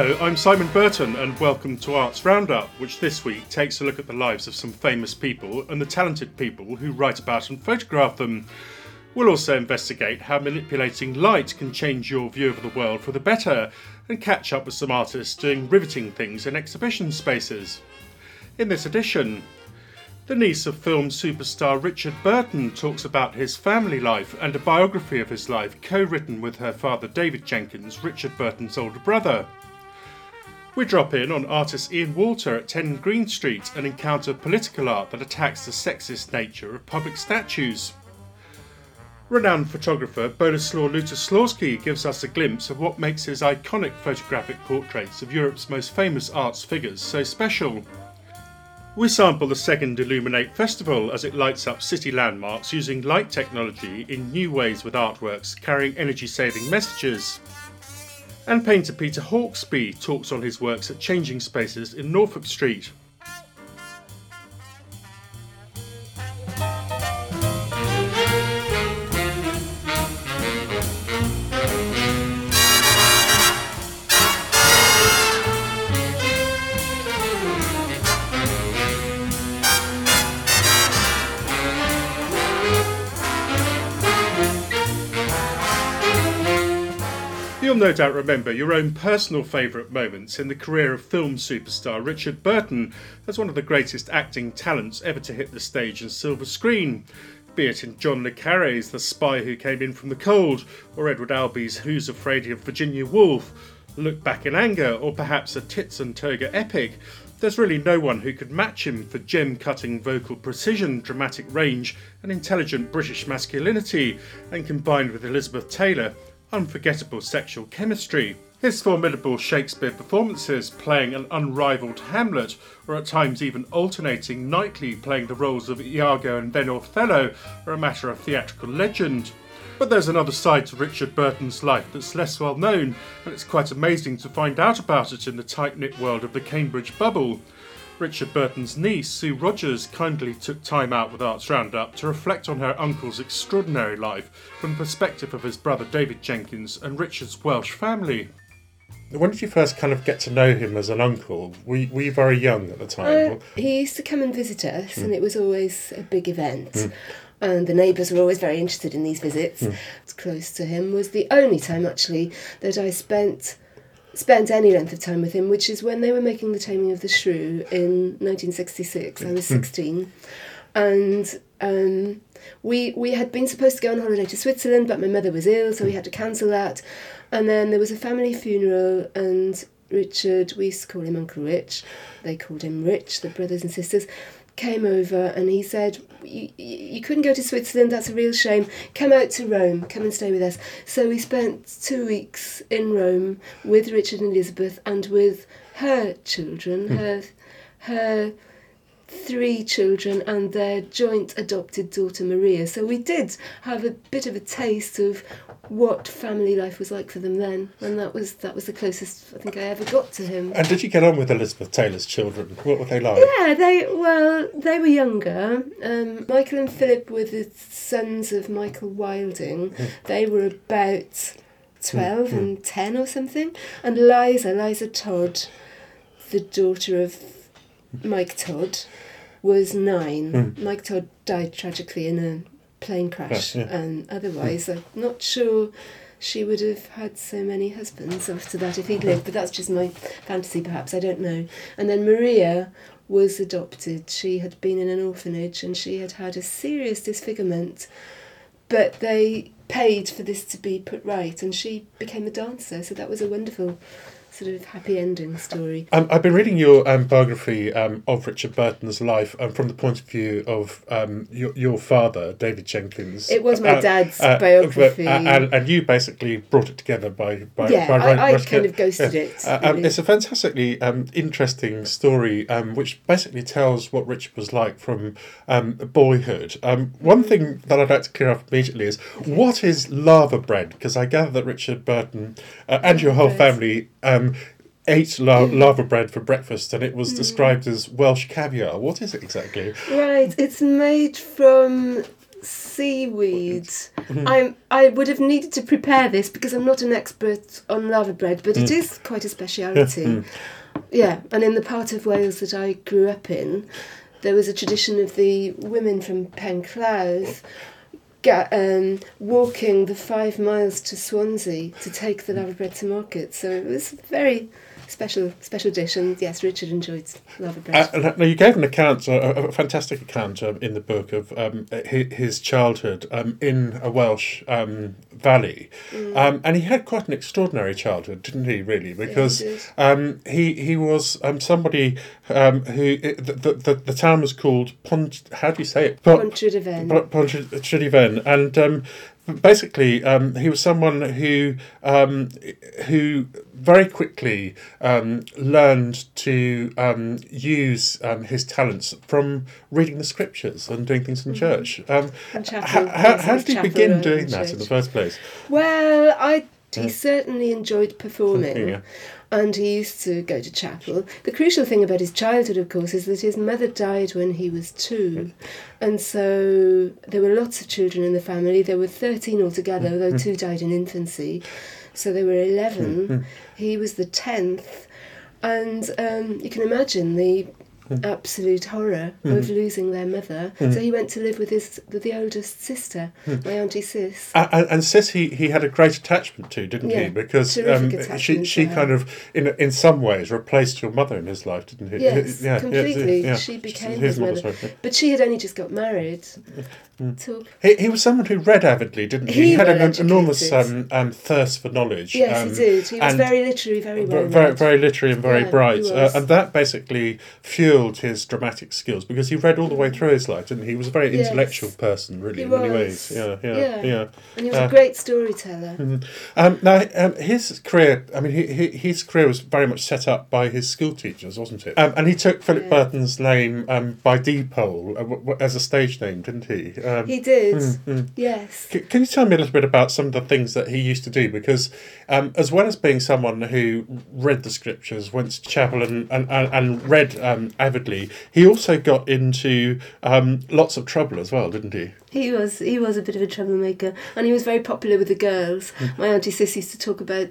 Hello, I'm Simon Burton, and welcome to Arts Roundup, which this week takes a look at the lives of some famous people and the talented people who write about and photograph them. We'll also investigate how manipulating light can change your view of the world for the better, and catch up with some artists doing riveting things in exhibition spaces. In this edition, the niece of film superstar Richard Burton talks about his family life and a biography of his life co written with her father David Jenkins, Richard Burton's older brother. We drop in on artist Ian Walter at 10 Green Street and encounter political art that attacks the sexist nature of public statues. Renowned photographer Boleslaw Lutosławski gives us a glimpse of what makes his iconic photographic portraits of Europe's most famous arts figures so special. We sample the second Illuminate Festival as it lights up city landmarks using light technology in new ways with artworks carrying energy saving messages. And painter Peter Hawksbee talks on his works at Changing Spaces in Norfolk Street. No doubt remember your own personal favourite moments in the career of film superstar Richard Burton as one of the greatest acting talents ever to hit the stage and silver screen. Be it in John le Carre's The Spy Who Came In From the Cold, or Edward Albee's Who's Afraid of Virginia Woolf, Look Back in Anger, or perhaps a Tits and Toga epic, there's really no one who could match him for gem cutting vocal precision, dramatic range, and intelligent British masculinity, and combined with Elizabeth Taylor, unforgettable sexual chemistry. His formidable Shakespeare performances, playing an unrivalled Hamlet, or at times even alternating nightly playing the roles of Iago and then Othello, are a matter of theatrical legend. But there's another side to Richard Burton's life that's less well known, and it's quite amazing to find out about it in the tight knit world of the Cambridge bubble. Richard Burton's niece, Sue Rogers, kindly took time out with Arts Roundup to reflect on her uncle's extraordinary life from the perspective of his brother David Jenkins and Richard's Welsh family. When did you first kind of get to know him as an uncle? Were you, were you very young at the time? Uh, he used to come and visit us, and hmm. it was always a big event. Hmm. And the neighbours were always very interested in these visits. Hmm. Close to him was the only time, actually, that I spent spent any length of time with him, which is when they were making The Taming of the Shrew in 1966. I was 16. And um, we, we had been supposed to go on holiday to Switzerland, but my mother was ill, so we had to cancel that. And then there was a family funeral, and Richard, we used to call him Uncle Rich, they called him Rich, the brothers and sisters, came over and he said, you, you couldn't go to Switzerland, that's a real shame. Come out to Rome, come and stay with us. So we spent two weeks in Rome with Richard and Elizabeth and with her children, hmm. her, her three children and their joint adopted daughter Maria. So we did have a bit of a taste of what family life was like for them then, and that was that was the closest I think I ever got to him. And did you get on with Elizabeth Taylor's children? What were they like? Yeah, they well, they were younger. Um, Michael and Philip were the sons of Michael Wilding. Hmm. They were about twelve hmm, hmm. and ten or something. And Liza, Liza Todd, the daughter of Mike Todd, was nine. Hmm. Mike Todd died tragically in a plane crash, Yeah, yeah. and hmm. otherwise, I'm not sure. She would have had so many husbands after that if he'd lived, but that's just my fantasy, perhaps. I don't know. And then Maria was adopted. She had been in an orphanage and she had had a serious disfigurement, but they paid for this to be put right, and she became a dancer. So that was a wonderful sort of happy ending story. Um, I've been reading your um, biography um, of Richard Burton's life um, from the point of view of um, your, your father, David Jenkins. It was my Uh, dad's uh, biography. but- uh, and, and you basically brought it together by. by Yeah, by I- writing- I kind it. of ghosted Yeah. it, Uh, um, really. it's a fantastically um, interesting story, um, which basically tells what Richard was like from um, boyhood. Um, one thing that I'd like to clear up immediately is what is laverbread? Because I gather that Richard Burton uh, and your whole family. Um, Ate la- laverbread for breakfast, and it was mm. described as Welsh caviar. What is it exactly? Right, it's made from seaweed. Mm-hmm. I'm. I would have needed to prepare this because I'm not an expert on laverbread, but it mm. is quite a speciality. Mm. yeah, and in the part of Wales that I grew up in, there was a tradition of the women from Penclawdd ga- um, walking the five miles to Swansea to take the bread to market. So it was very special special and yes, Richard enjoyed lava bread. Uh, now you gave an account, a, a fantastic account um, in the book of um, hi- his childhood um, in a Welsh um, valley, um, and he had quite an extraordinary childhood, didn't he? Really, because um, he he was um, somebody um, who it, the, the the town was called Pont. How do you say it? Pont- Pontrydyfen. Pontrydyfen, and um, basically um, he was someone who um, who very quickly um, learned to um, use um, his talents from reading the scriptures and doing things in church. Um, And how, chapel, how, how did he begin doing that in the first place? Well, I he certainly enjoyed performing. Yeah. And he used to go to chapel. The crucial thing about his childhood, of course, is that his mother died when he was two. And so there were lots of children in the family. There were 13 altogether, although two died in infancy. So there were 11. He was the 10th. And um, you can imagine the absolute horror of losing their mother. So he went to live with his with the oldest sister, my auntie Sis. A- And, and Sis, he, he had a great attachment to, didn't he? Because um, she she kind of, in in some ways, replaced your mother in his life, didn't he? Yes, Yeah, yeah, completely. yeah. She became His his mother, mother. sorry. But she had only just got married. Mm. Talk. He, he was someone who read avidly, didn't he? He he had an enormous um, um, thirst for knowledge. Yes, um, he did. He was very literary, very well very, very literary and very Yeah, bright, uh, and that basically fueled his dramatic skills because he read all the way through his life, didn't he? He was a very Yes. intellectual person, really, He in many ways. Yeah, yeah, Yeah. yeah. And he was Uh, a great storyteller. Um, now, um, his career, I mean, he, he, his career was very much set up by his school teachers, wasn't it? Um, and he took Philip Yeah. Burton's name um, by deed poll uh, w- w- as a stage name, didn't he? Um, He did. mm. Yes. C- Can you tell me a little bit about some of the things that he used to do? Because, um, as well as being someone who read the scriptures, went to chapel, and and, and, and read um, avidly, he also got into um, lots of trouble as well, didn't he? He was he was a bit of a troublemaker, and he was very popular with the girls. Mm. My auntie Sis used to talk about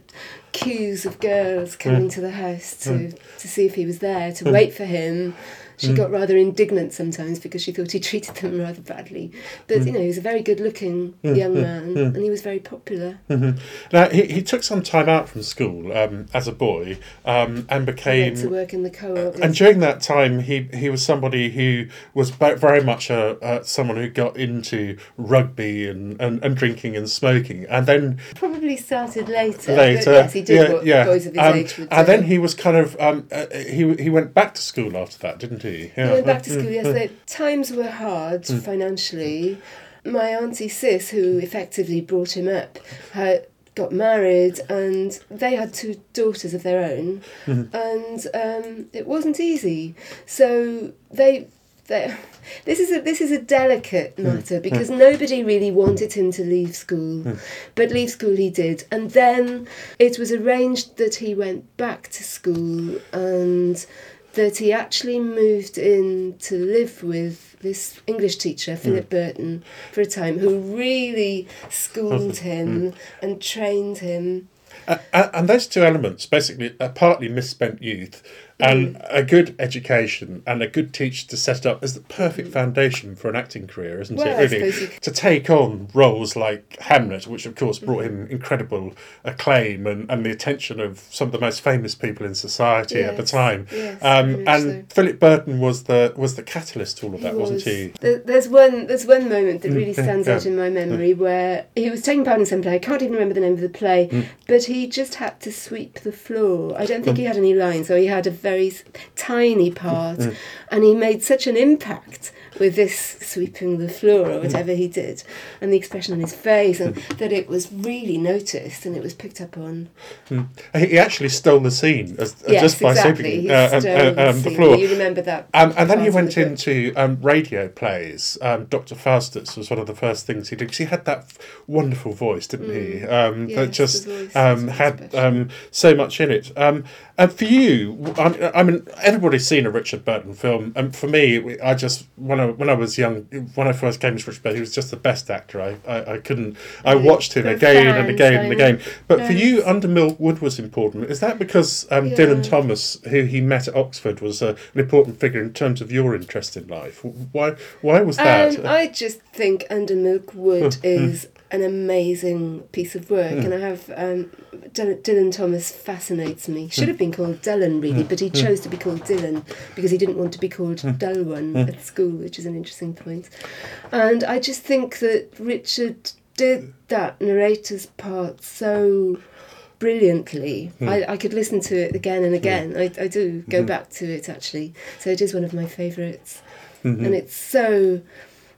queues of girls coming to the house to to see if he was there, to wait for him. She got rather indignant sometimes because she thought he treated them rather badly. But you know, he was a very good-looking young man, and he was very popular. Now he, he took some time out from school um, as a boy um, and He became to work in the co-op. and during that time, he, he was somebody who was very much a, uh, someone who got into rugby and, and, and drinking and smoking, and then probably started later. later, yes, he did yeah, what yeah. boys of his Um, age would do. and then he was kind of um, uh, he he went back to school after that, didn't he? He Yeah. went back to uh, school. Yes, the times were hard mm. financially. My auntie Sis, who effectively brought him up, had got married, and they had two daughters of their own, mm-hmm. and um, it wasn't easy. So they. they this is a this is a delicate mm. matter mm. because nobody really wanted him to leave school, but leave school he did, and then it was arranged that he went back to school and that he actually moved in to live with this English teacher, hmm. Philip Burton, for a time, who really schooled hmm. him hmm. and trained him. A- and those two elements, basically, a partly misspent youth and Mm. a good education and a good teacher to set up as the perfect foundation for an acting career, isn't Mm. Well, it? Really, you to take on roles like Hamlet, which of course brought him incredible acclaim and, and the attention of some of the most famous people in society at the time. yes, um, and Philip Burton was the was the catalyst to all of that, wasn't he? There- There's one. There's one moment that really stands yeah. out in my memory where he was taking part in some play. I can't even remember the name of the play, Mm. but he just had to sweep the floor. I don't think he had any lines, so he had a very tiny part, Mm. and he made such an impact with this sweeping the floor or whatever he did, and the expression on his face, and that it was really noticed and it was picked up on. He he actually stole the scene as, Yes, just by exactly. sweeping uh, um, uh, the um, the floor. You remember that? Um, and then he went the into um, radio plays. Um, Dr. Faustus was one of the first things he did because he had that wonderful voice, didn't he? Um, Mm. Yes, that just um, had um, so much in it. Um, and for you, I, I mean, everybody's seen a Richard Burton film, and for me, I just when I I when I was young, when I first came to Richard he was just the best actor. I, I, I couldn't. I watched him again and again and again. But for you. Under Milk Wood was important. Is that because um, Yeah. Dylan Thomas, who he met at Oxford, was uh, an important figure in terms of your interest in life? Why why was that? Um, I just think Under Milk Wood is an amazing piece of work, hmm. and I have um, Dylan, Dylan Thomas fascinates me. Should hmm. have been called Dylan really, hmm. but he chose to be called Dylan because he didn't want to be called One at school, which is an interesting point. And I just think that Richard did that narrator's part so brilliantly. I, I could listen to it again and again. I, I do go back to it actually. So it is one of my favourites. And it's so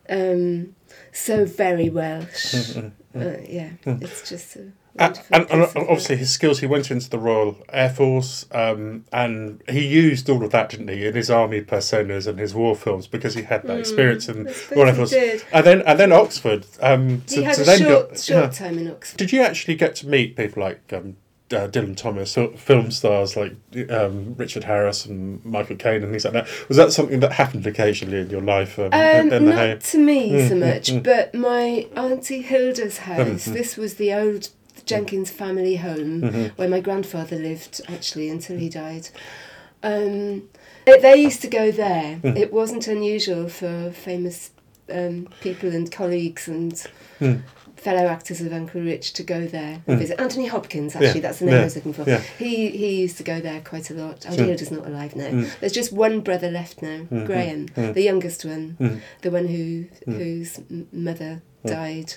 um, so very Welsh. Uh, yeah, it's just a And, and, and piece of work. obviously his skills. He went into the Royal Air Force, um, and he used all of that, didn't he, in his army personas and his war films because he had that experience in Royal Air Force. did. And then and then Oxford. Um, He had to a short, short yeah. time in Oxford. Did you actually get to meet people like um, uh, Dylan Thomas, film stars like um, Richard Harris and Michael Caine and things like that? Was that something that happened occasionally in your life? Um, Um, not to me Mm, so mm, much, mm. but my auntie Hilda's house. Mhm. This was the old Jenkins family home Mhm. where my grandfather lived actually until he died. Um, they, they used to go there. Mm. It wasn't unusual for famous um, people and colleagues and Mm. Fellow actors of Uncle Rich to go there and Mm. visit. Anthony Hopkins, actually, Yeah, that's the name yeah, I was looking for. yeah. He he used to go there quite a lot. Mm. Hilda's not alive now. Mm. There's just one brother left now, Mm, Graham, mm. the youngest one, Mm. the one who whose mother died.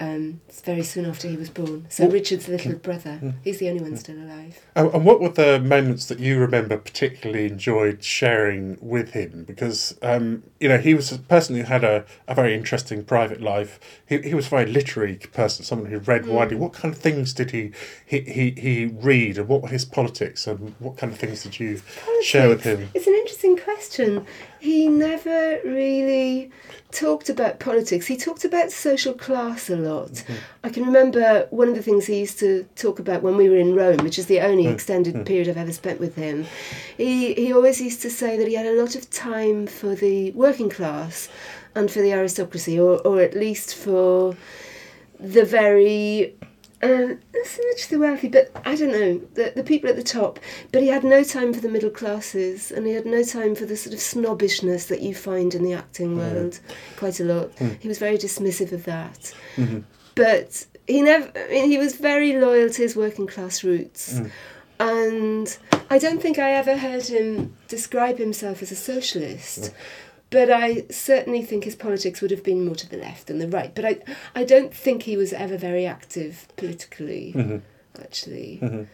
Um, very soon after he was born. So Well- Richard's little brother. Mm. He's the only one still alive. Oh, and what were the moments that you remember particularly enjoyed sharing with him? Because um, you know he was a person who had a, a very interesting private life. He, he was a very literary person, someone who read Mm. widely. What kind of things did he, he he he read, and what were his politics, and what kind of things did you share with him? It's an interesting question. He never really talked about politics. He talked about social class a lot. Mm-hmm. I can remember one of the things he used to talk about when we were in Rome, which is the only Mm. extended period I've ever spent with him. He he always used to say that he had a lot of time for the working class and for the aristocracy, or or at least for the very um, not so much the wealthy, but I don't know, the, the people at the top. But he had no time for the middle classes, and he had no time for the sort of snobbishness that you find in the acting world quite a lot. He was very dismissive of that. Mhm. But he never, I mean, he was very loyal to his working class roots. Mm. And I don't think I ever heard him describe himself as a socialist. But I certainly think his politics would have been more to the left than the right. But I, I don't think he was ever very active politically, Mhm. actually. Mhm.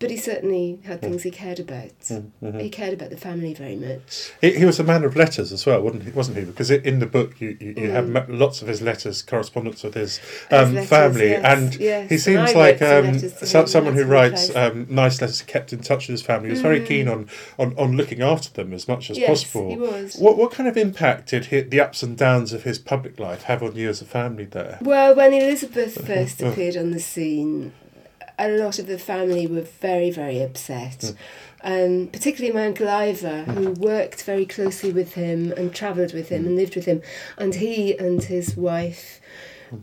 But he certainly had things he cared about. Mhm. He cared about the family very much. He, he was a man of letters as well, wasn't he? Wasn't he? Because in the book you, you, you have Mm. ma- lots of his letters, correspondence with his, His um, letters, family, yes, and yes. he seems I like um, so, someone who writes um, nice letters, kept in touch with his family. He was very Mm. keen on, on, on looking after them as much as yes, possible. he was. What what kind of impact did he, the ups and downs of his public life have on you as a family there? Well, when Elizabeth first appeared on the scene, a lot of the family were very, very upset. Hmm. Um, particularly my uncle Ivor, hmm. who worked very closely with him and travelled with him hmm. and lived with him, and he and his wife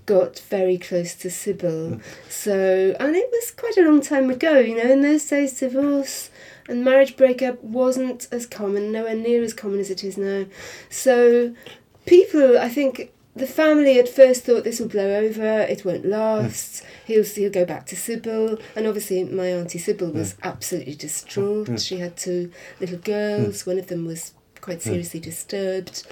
got very close to Sybil. So, and it was quite a long time ago, you know. In those days, divorce and marriage breakup wasn't as common, nowhere near as common as it is now. So, people, I think the family at first thought this will blow over, it won't last, he'll, he'll go back to Sybil. And obviously, my auntie Sybil was absolutely distraught. She had two little girls, one of them was quite seriously disturbed.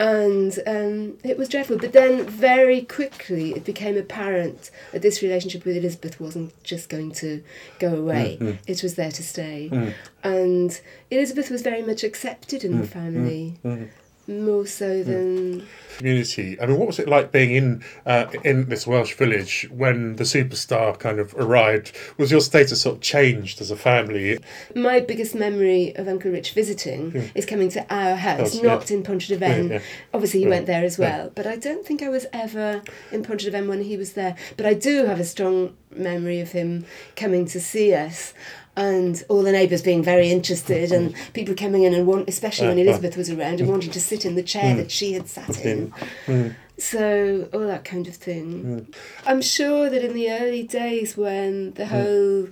And um, it was dreadful. But then, very quickly, it became apparent that this relationship with Elizabeth wasn't just going to go away, Mm, mm. it was there to stay. Mm, And Elizabeth was very much accepted in the family, mm. More so hmm. than. Community. I mean, what was it like being in uh, in this Welsh village when the superstar kind of arrived? Was your status sort of changed as a family? My biggest memory of Uncle Rich visiting Yeah. is coming to our house, House, yeah. not in Pontrydyfen. Yeah. Obviously, he hmm. Yeah. went there as well, but I don't think I was ever in Pontrydyfen when he was there. But I do have a strong memory of him coming to see us. And all the neighbours being very interested, and people coming in and want, especially when Elizabeth was around, and wanting to sit in the chair that she had sat in. So all that kind of thing. I'm sure that in the early days when the whole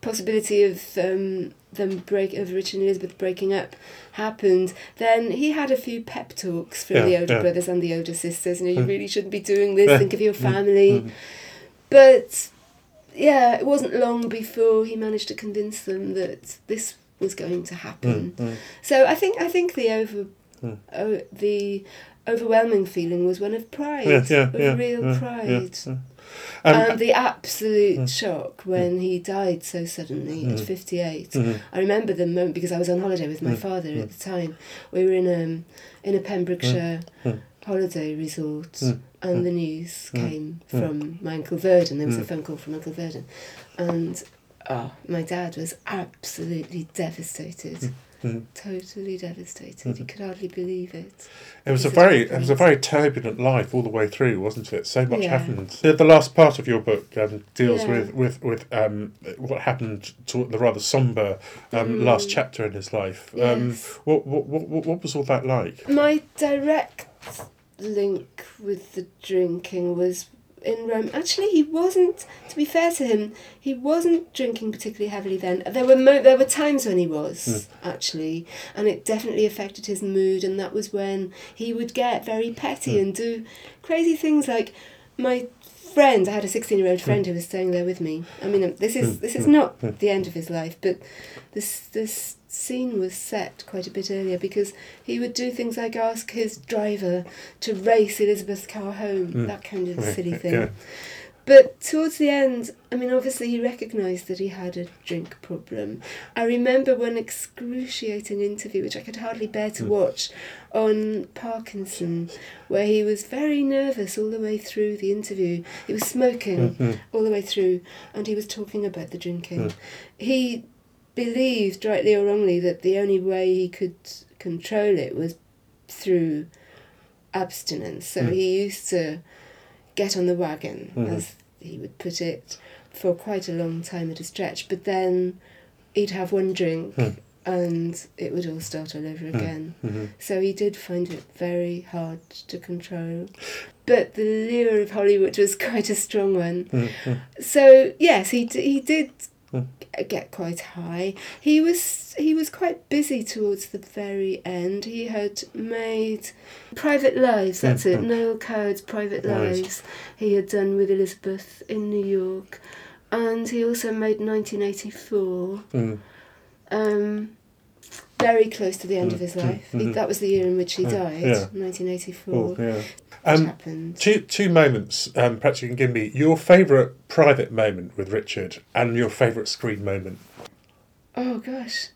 possibility of um, them break of Richard and Elizabeth breaking up happened, then he had a few pep talks from Yeah, the older yeah. brothers and the older sisters. You know, you really shouldn't be doing this. Think of your family. But yeah, it wasn't long before he managed to convince them that this was going to happen. Mm, mm. So I think I think the over oh, the overwhelming feeling was one of pride, Yeah, yeah, of yeah, real pride. Um, and the absolute shock when he died so suddenly at 58. Mm-hmm. I remember the moment because I was on holiday with my father at the time. We were in um, in a Pembrokeshire holiday resort, and the news came from my Uncle Verdun. There was a phone call from Uncle Verdun, and oh, my dad was absolutely devastated. Totally devastated. He could hardly believe it. It was a very, it was a very turbulent life all the way through, wasn't it? So much Yeah. happened. The, the last part of your book um, deals Yeah. with with with um, what happened to the rather somber um, last chapter in his life. Um, Mm. Yes. what, what what what what was all that like? My direct link with the drinking was in Rome. Actually, he wasn't. To be fair to him, he wasn't drinking particularly heavily then. There were mo- there were times when he was hmm. actually, and it definitely affected his mood. And that was when he would get very petty hmm. and do crazy things like my friend. I had a sixteen-year-old hmm. friend who was staying there with me. I mean, um, this is this is not the end of his life, but this this scene was set quite a bit earlier because he would do things like ask his driver to race Elizabeth's car home, mm. that kind of silly thing. Yeah. But towards the end, I mean, obviously he recognised that he had a drink problem. I remember one excruciating interview, which I could hardly bear to mm. watch, on Parkinson, where he was very nervous all the way through the interview. He was smoking mm-hmm. all the way through, and he was talking about the drinking. Mm. He believed, rightly or wrongly, that the only way he could control it was through abstinence. So hmm. he used to get on the wagon, mm-hmm. as he would put it, for quite a long time at a stretch. But then he'd have one drink hmm. and it would all start all over hmm. again. Mm-hmm. So he did find it very hard to control. But the lure of Hollywood was quite a strong one. Mm-hmm. So yes, he d- he did get quite high. He was he was quite busy towards the very end. He had made Private Lives. That's it. Noel Coward's Private. Lives. He had done with Elizabeth in New York, and he also made 1984. Mm. Um, very close to the end of his life. He, that was the year in which he died, Mm-hmm. yeah. 1984. Oh, yeah. Um, happened. two two moments. Um, perhaps you can give me your favourite private moment with Richard and your favourite screen moment. Oh gosh.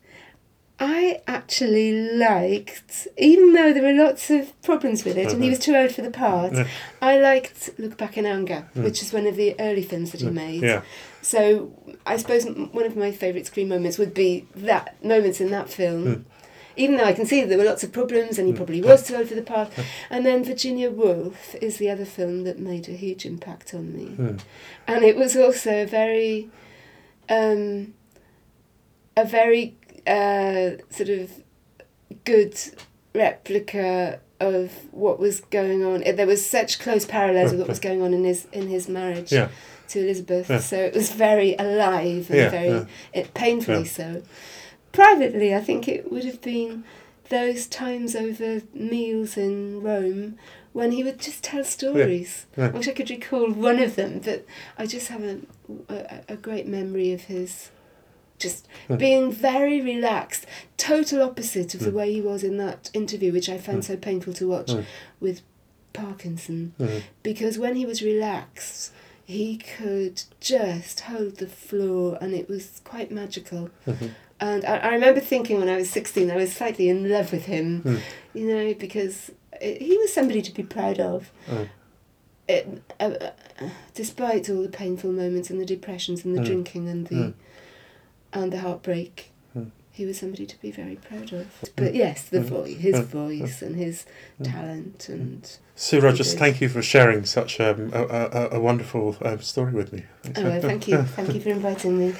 I actually liked, even though there were lots of problems with it and he was too old for the part, I liked Look Back in Anger, which is one of the early films that he made. Yeah. So I suppose one of my favourite screen moments would be that moments in that film. Hmm. Even though I can see that there were lots of problems and he hmm. probably was hmm. too old for the part. And then Virginia Woolf is the other film that made a huge impact on me. And it was also a very um, a very uh, sort of good replica of what was going on. There was such close parallels with what was going on in his in his marriage Yeah. To Elizabeth. Yeah. So it was very alive and Yeah, very. It, painfully so. Privately, I think it would have been those times over meals in Rome when he would just tell stories. I wish I could recall one of them, but I just have a, a, a great memory of his just being very relaxed, total opposite of the way he was in that interview, which I found so painful to watch with Parkinson. Because when he was relaxed, he could just hold the floor and it was quite magical. Mm-hmm. And I, I remember thinking when I was 16, I was slightly in love with him, Mm. you know, because it, he was somebody to be proud of. Mm. It, uh, uh, despite all the painful moments and the depressions and the Mm. drinking and the Mm. and the heartbreak. He was somebody to be very proud of. But yes, the Mm. voice, his Mm. voice and his talent and Sue Rogers, thank you for sharing such um, a, a, a wonderful um, story with me. Thanks. oh, well, thank you, thank you for inviting me.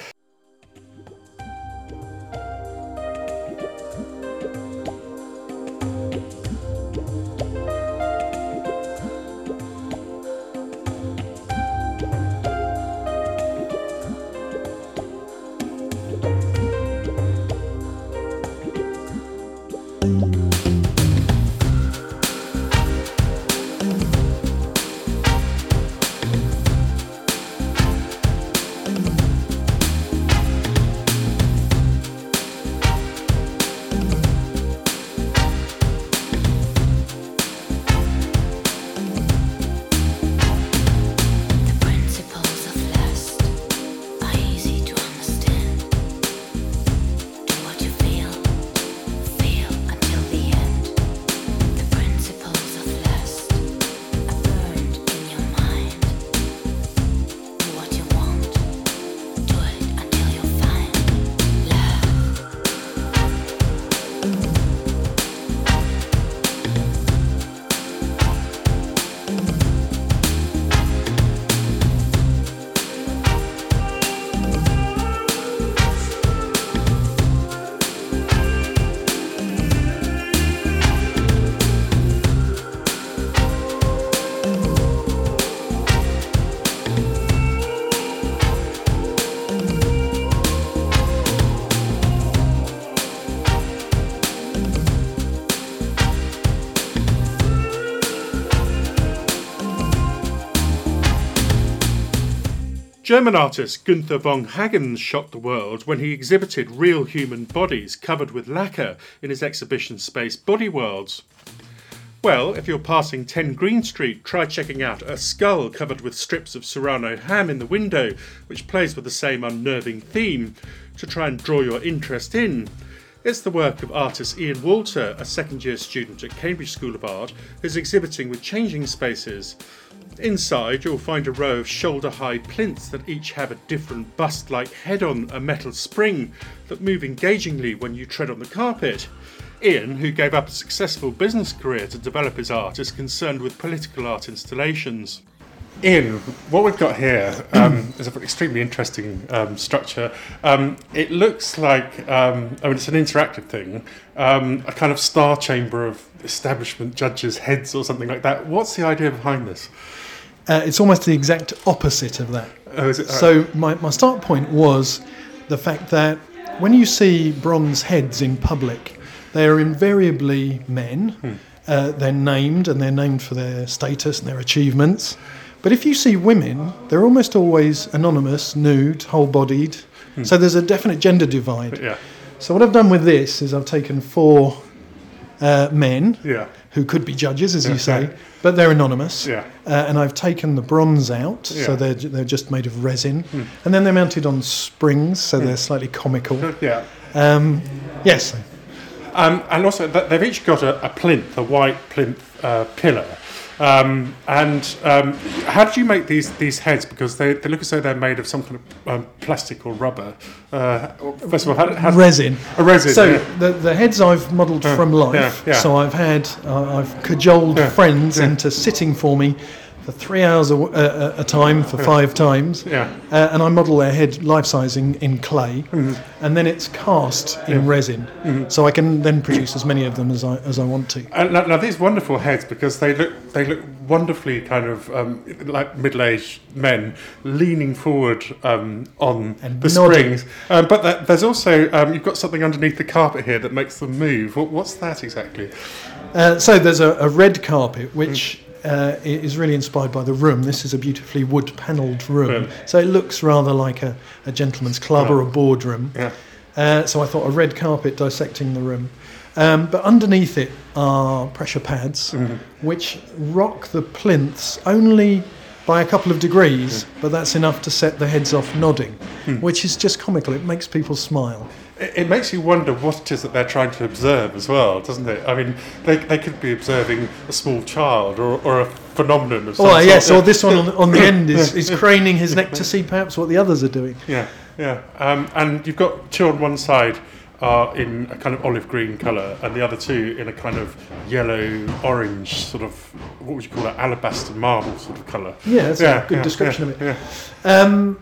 German artist Gunther von Hagens shocked the world when he exhibited real human bodies covered with lacquer in his exhibition space Body Worlds. Well, if you're passing 10 Green Street, try checking out a skull covered with strips of Serrano ham in the window, which plays with the same unnerving theme to try and draw your interest in. It's the work of artist Ian Walter, a second year student at Cambridge School of Art, who's exhibiting with changing spaces. Inside, you'll find a row of shoulder high plinths that each have a different bust like head on a metal spring that move engagingly when you tread on the carpet. Ian, who gave up a successful business career to develop his art, is concerned with political art installations. Ian, what we've got here um, is an extremely interesting um, structure. Um, it looks like, um, I mean, it's an interactive thing, um, a kind of star chamber of establishment judges' heads or something like that. What's the idea behind this? Uh, it's almost the exact opposite of that. Oh, is it? So my, my start point was the fact that when you see bronze heads in public, they are invariably men. Hmm. Uh, they're named and they're named for their status and their achievements. But if you see women, they're almost always anonymous, nude, whole bodied. So there's a definite gender divide. Hmm. yeah, So what I've done with this is I've taken four uh, men yeah, who could be judges, as you say, but they're anonymous. yeah. Uh, and I've taken the bronze out, so Yeah. Hmm. they're they're just made of resin, and then they're mounted on springs, so they're slightly comical. Yeah. Um, yes, Um, and also, they've each got a, a plinth, a white plinth uh, pillar. Um, and um, how did you make these these heads? Because they, they look as though they're made of some kind of um, plastic or rubber. Uh, first of all, how, how resin. a resin. So yeah. the the heads I've modelled Uh, from life. yeah, yeah. So I've had uh, I've cajoled friends into sitting for me for three hours a time for five times. Yeah. Uh, and I model their head life size in, clay, Mm-hmm. and then it's cast in resin, so I can then produce as many of them as I as I want to. And now, now these wonderful heads because they look they look wonderfully kind of um, like middle aged men leaning forward um, on And the nodding. springs. Um, but that, there's also um, you've got something underneath the carpet here that makes them move. What, what's that exactly? Uh, so there's a, a red carpet which uh, is really inspired by the room. This is a beautifully wood panelled room, Room. so it looks rather like a, a gentleman's club or a boardroom. Yeah. Uh, so I thought a red carpet dissecting the room. Um, but underneath it are pressure pads, which rock the plinths only by a couple of degrees, but that's enough to set the heads off nodding, which is just comical. It makes people smile. It, it makes you wonder what it is that they're trying to observe as well, doesn't it? I mean, they, they could be observing a small child or, or a phenomenon of some Oh, sort. yes, or this one on, on the end is, is craning his neck to see perhaps what the others are doing. Yeah, yeah. Um, and you've got two on one side are in a kind of olive green colour, and the other two in a kind of yellow orange sort of what would you call it, alabaster marble sort of colour. Yeah, that's Yeah, a good yeah, description yeah, of it. Um,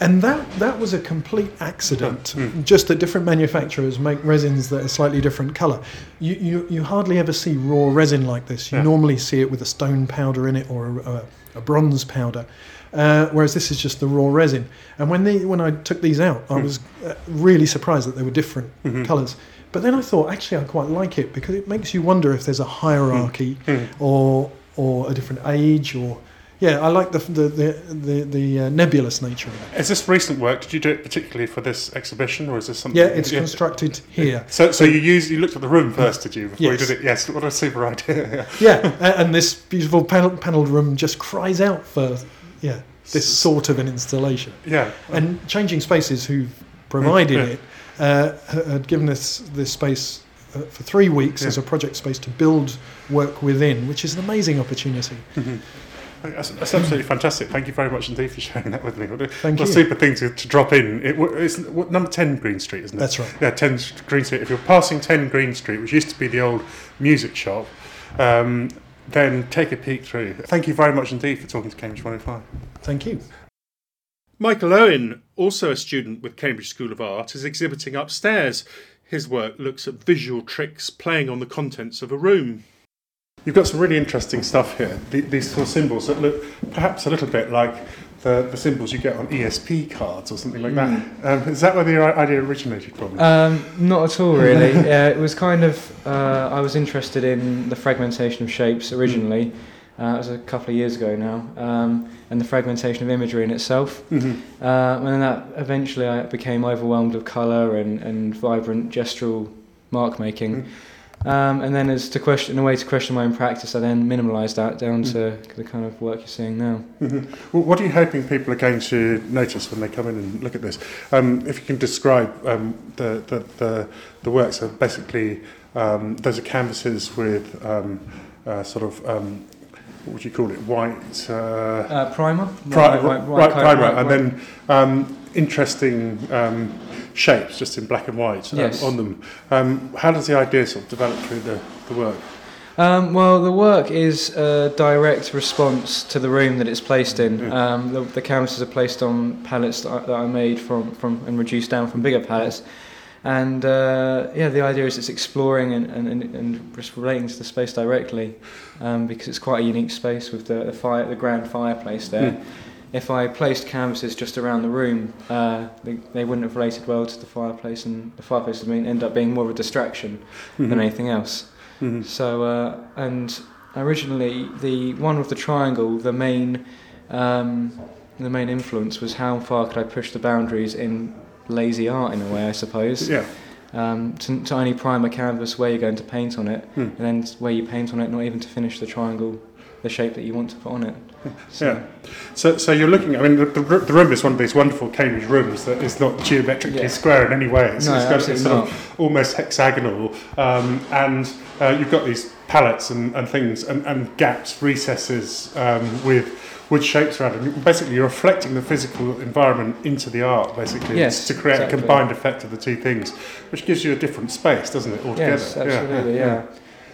and that that was a complete accident. Hmm. Hmm. Just that different manufacturers make resins that are slightly different colour. You, you you hardly ever see raw resin like this. You Yeah. normally see it with a stone powder in it or a, a, a bronze powder. Uh, whereas this is just the raw resin. And when they when I took these out, I hmm. was uh, really surprised that they were different mm-hmm. colours. But then I thought, actually, I quite like it because it makes you wonder if there's a hierarchy or or a different age or yeah, I like the the the the, the uh, nebulous nature of it. Is this recent work? Did you do it particularly for this exhibition, or is this something? Yeah, it's constructed here. So, so you used you looked at the room first, did you? Before Yes. you did it? Yes. What a super idea. Yeah, a- and this beautiful panel, panelled room just cries out for yeah this sort of an installation. yeah. And Changing Spaces, who've provided Yeah. it, uh, had given us this space uh, for three weeks Yeah. as a project space to build work within, which is an amazing opportunity. That's, that's absolutely fantastic. Thank you very much indeed for sharing that with me. What a, Thank what a you. super thing to, to drop in. It, it's what, number 10 Green Street, isn't it? That's right. Yeah, 10 Green Street. If you're passing 10 Green Street, which used to be the old music shop, um, then take a peek through. Thank you very much indeed for talking to Cambridge 105. Thank you. Michael Owen, also a student with Cambridge School of Art, is exhibiting upstairs. His work looks at visual tricks playing on the contents of a room. You've got some really interesting stuff here. The- These sort of symbols that look perhaps a little bit like the, the symbols you get on ESP cards or something like that. Um, is that where the idea originated from? Um, not at all, really. uh, it was kind of uh, I was interested in the fragmentation of shapes originally, Uh, it was a couple of years ago now, um, and the fragmentation of imagery in itself. Mhm. Uh, and then that eventually I became overwhelmed with colour and, and vibrant gestural mark making. Um, and then as to question, in a way to question my own practice, I then minimalised that down to the kind of work you're seeing now. Mhm. Well, what are you hoping people are going to notice when they come in and look at this? Um, if you can describe um, the, the, the, the works, so basically um, those are canvases with um, uh, sort of, um, what would you call it, white, uh, Uh, primer? pri- White- right, white- white primer, white- and then interesting shapes just in black and white um, Yes. on them. Um, how does the idea sort of develop through the, the work? Um, well, the work is a direct response to the room that it's placed in. Yeah. Um, the, the canvases are placed on pallets that I, that I made from, from and reduced down from bigger pallets. And uh, yeah, the idea is it's exploring and, and, and, just relating to the space directly um, because it's quite a unique space with the, the, fire, the grand fireplace there. Mm. If I placed canvases just around the room, uh, they, they wouldn't have related well to the fireplace, and the fireplace would mean, end up being more of a distraction than Mhm. anything else. Mhm. So, uh, and originally the one with the triangle, the main, um, the main influence was how far could I push the boundaries in lazy art in a way, I suppose. Yeah. Um, to, to only prime a canvas where you're going to paint on it, Hmm. and then where you paint on it, not even to finish the triangle, the shape that you want to put on it. So, Yeah. So, so you're looking. I mean, the, the, the room is one of these wonderful Cambridge rooms that is not geometrically Yeah. square in any way. It's, No, it's got it's sort of almost hexagonal, um, and uh, you've got these palettes and, and things and, and gaps, recesses um, with wood shapes around it. Basically, you're reflecting the physical environment into the art, basically, Yes, to create exactly. a combined effect of the two things, which gives you a different space, doesn't it? Altogether. Yes, absolutely, yeah.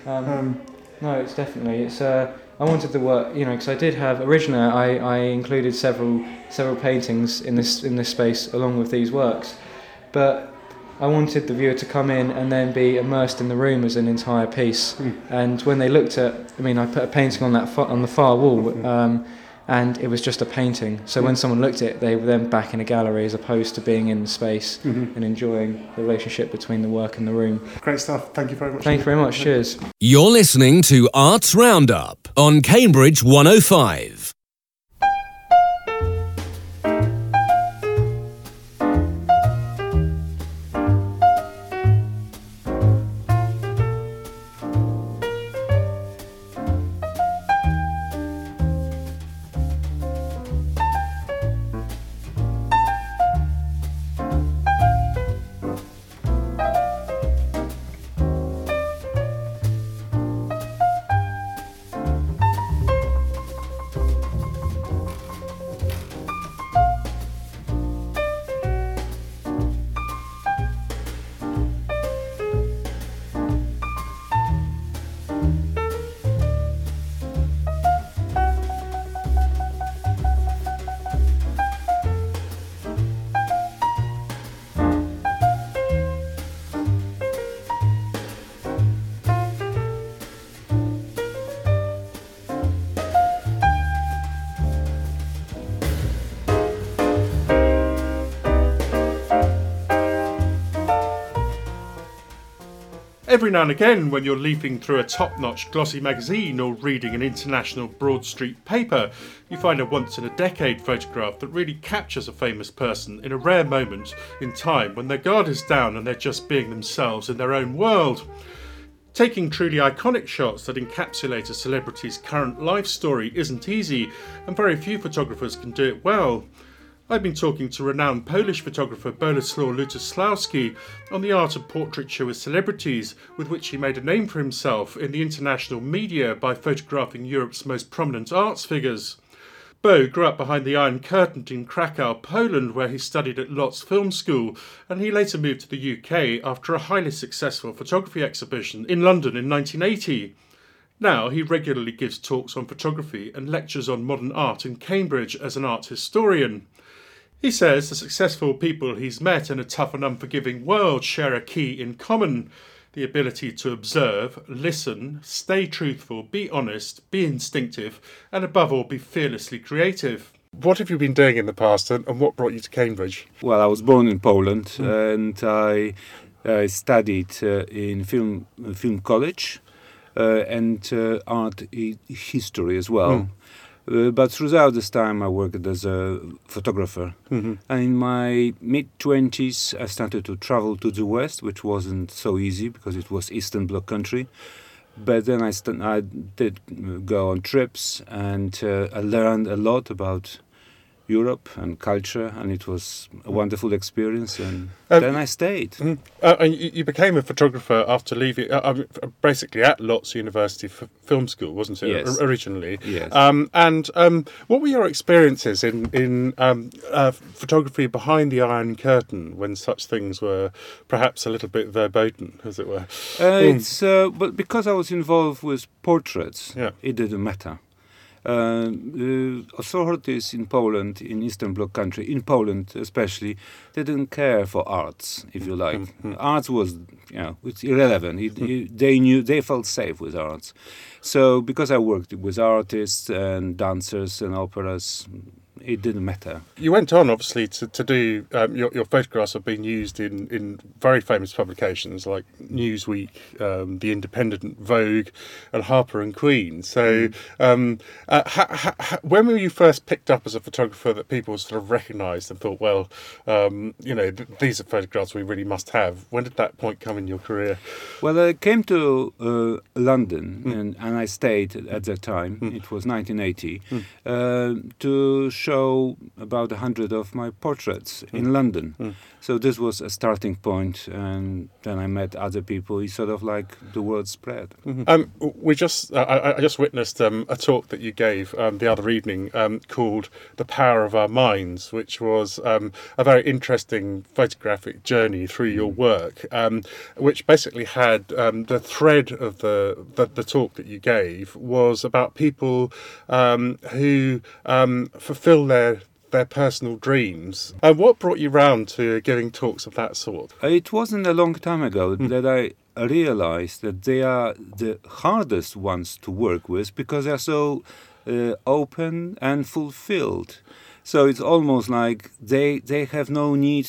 Um, Um, No, it's definitely. It's. Uh, I wanted the work, you know, because I did have originally. I, I included several several paintings in this in this space along with these works, but I wanted the viewer to come in and then be immersed in the room as an entire piece. Mm. And when they looked at, I mean, I put a painting on that fa- on the far wall, Mm. um, and it was just a painting. So when Mm. someone looked at it, they were then back in a gallery as opposed to being in the space mhm. and enjoying the relationship between the work and the room. Great stuff. Thank you very much. Thank you very much. Cheers. You're listening to Arts Roundup on Cambridge 105. Every now and again, when you're leafing through a top notch glossy magazine or reading an international Broad Street paper, you find a once in a decade photograph that really captures a famous person in a rare moment in time when their guard is down and they're just being themselves in their own world. Taking truly iconic shots that encapsulate a celebrity's current life story isn't easy, and very few photographers can do it well. I've been talking to renowned Polish photographer Boleslaw Lutoslawski on the art of portraiture with celebrities, with which he made a name for himself in the international media by photographing Europe's most prominent arts figures. Bo grew up behind the Iron Curtain in Krakow, Poland, where he studied at Lodz Film School, and he later moved to the UK after a highly successful photography exhibition in London in 1980. Now he regularly gives talks on photography and lectures on modern art in Cambridge as an art historian. He says the successful people he's met in a tough and unforgiving world share a key in common the ability to observe, listen, stay truthful, be honest, be instinctive, and above all, be fearlessly creative. What have you been doing in the past and, and what brought you to Cambridge? Well, I was born in Poland and I uh, studied uh, in film film college. uh, and uh, art I- history as well. Uh, but throughout this time, I worked as a photographer. Mhm. And in my mid 20s, I started to travel to the West, which wasn't so easy because it was Eastern Bloc country. But then I, I did uh, go on trips and uh, I learned a lot about Europe and culture, and it was a wonderful experience. And Um, then I stayed. Mhm. Uh, and you, became a photographer after leaving, uh, um, basically at Lodz University Film School, wasn't it? Yes. o- originally. Yes. Um, and um, what were your experiences in in um, uh, photography behind the Iron Curtain when such things were perhaps a little bit verboten, as it were? Uh, Mm. It's uh, but because I was involved with portraits, Yeah. it didn't matter. Uh, the authorities in Poland, in Eastern Bloc country, in Poland especially, they didn't care for arts, if you like. Mhm. Arts was, you know, it's irrelevant. It, it- they knew, they felt safe with arts. So because I worked with artists and dancers and operas, it didn't matter. You went on, obviously, to, to do um, your, your photographs have been used in, in very famous publications like Newsweek, um, The Independent, Vogue, and Harper and Queen. So, um, uh, ha, ha, ha, when were you first picked up as a photographer that people sort of recognised and thought, well, um, you know, th- these are photographs we really must have? When did that point come in your career? Well, I came to uh, London and, and I stayed at that time. It was 1980 uh, to show about a hundred of my portraits in London. So this was a starting point, and then I met other people. It's sort of like the word spread. Um, we just uh, I, I just witnessed um, a talk that you gave um, the other evening um, called "The Power of Our Minds," which was um, a very interesting photographic journey through your work, um, which basically had um, the thread of the, the the talk that you gave was about people um, who um, fulfil their their personal dreams. And what brought you round to giving talks of that sort? Uh, It wasn't a long time ago that I realized that they are the hardest ones to work with because they're so uh, open and fulfilled. So it's almost like they they have no need.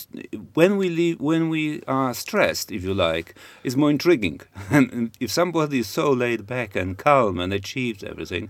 When we leave, when we are stressed, if you like, it's more intriguing. and if somebody is so laid back and calm and achieves everything,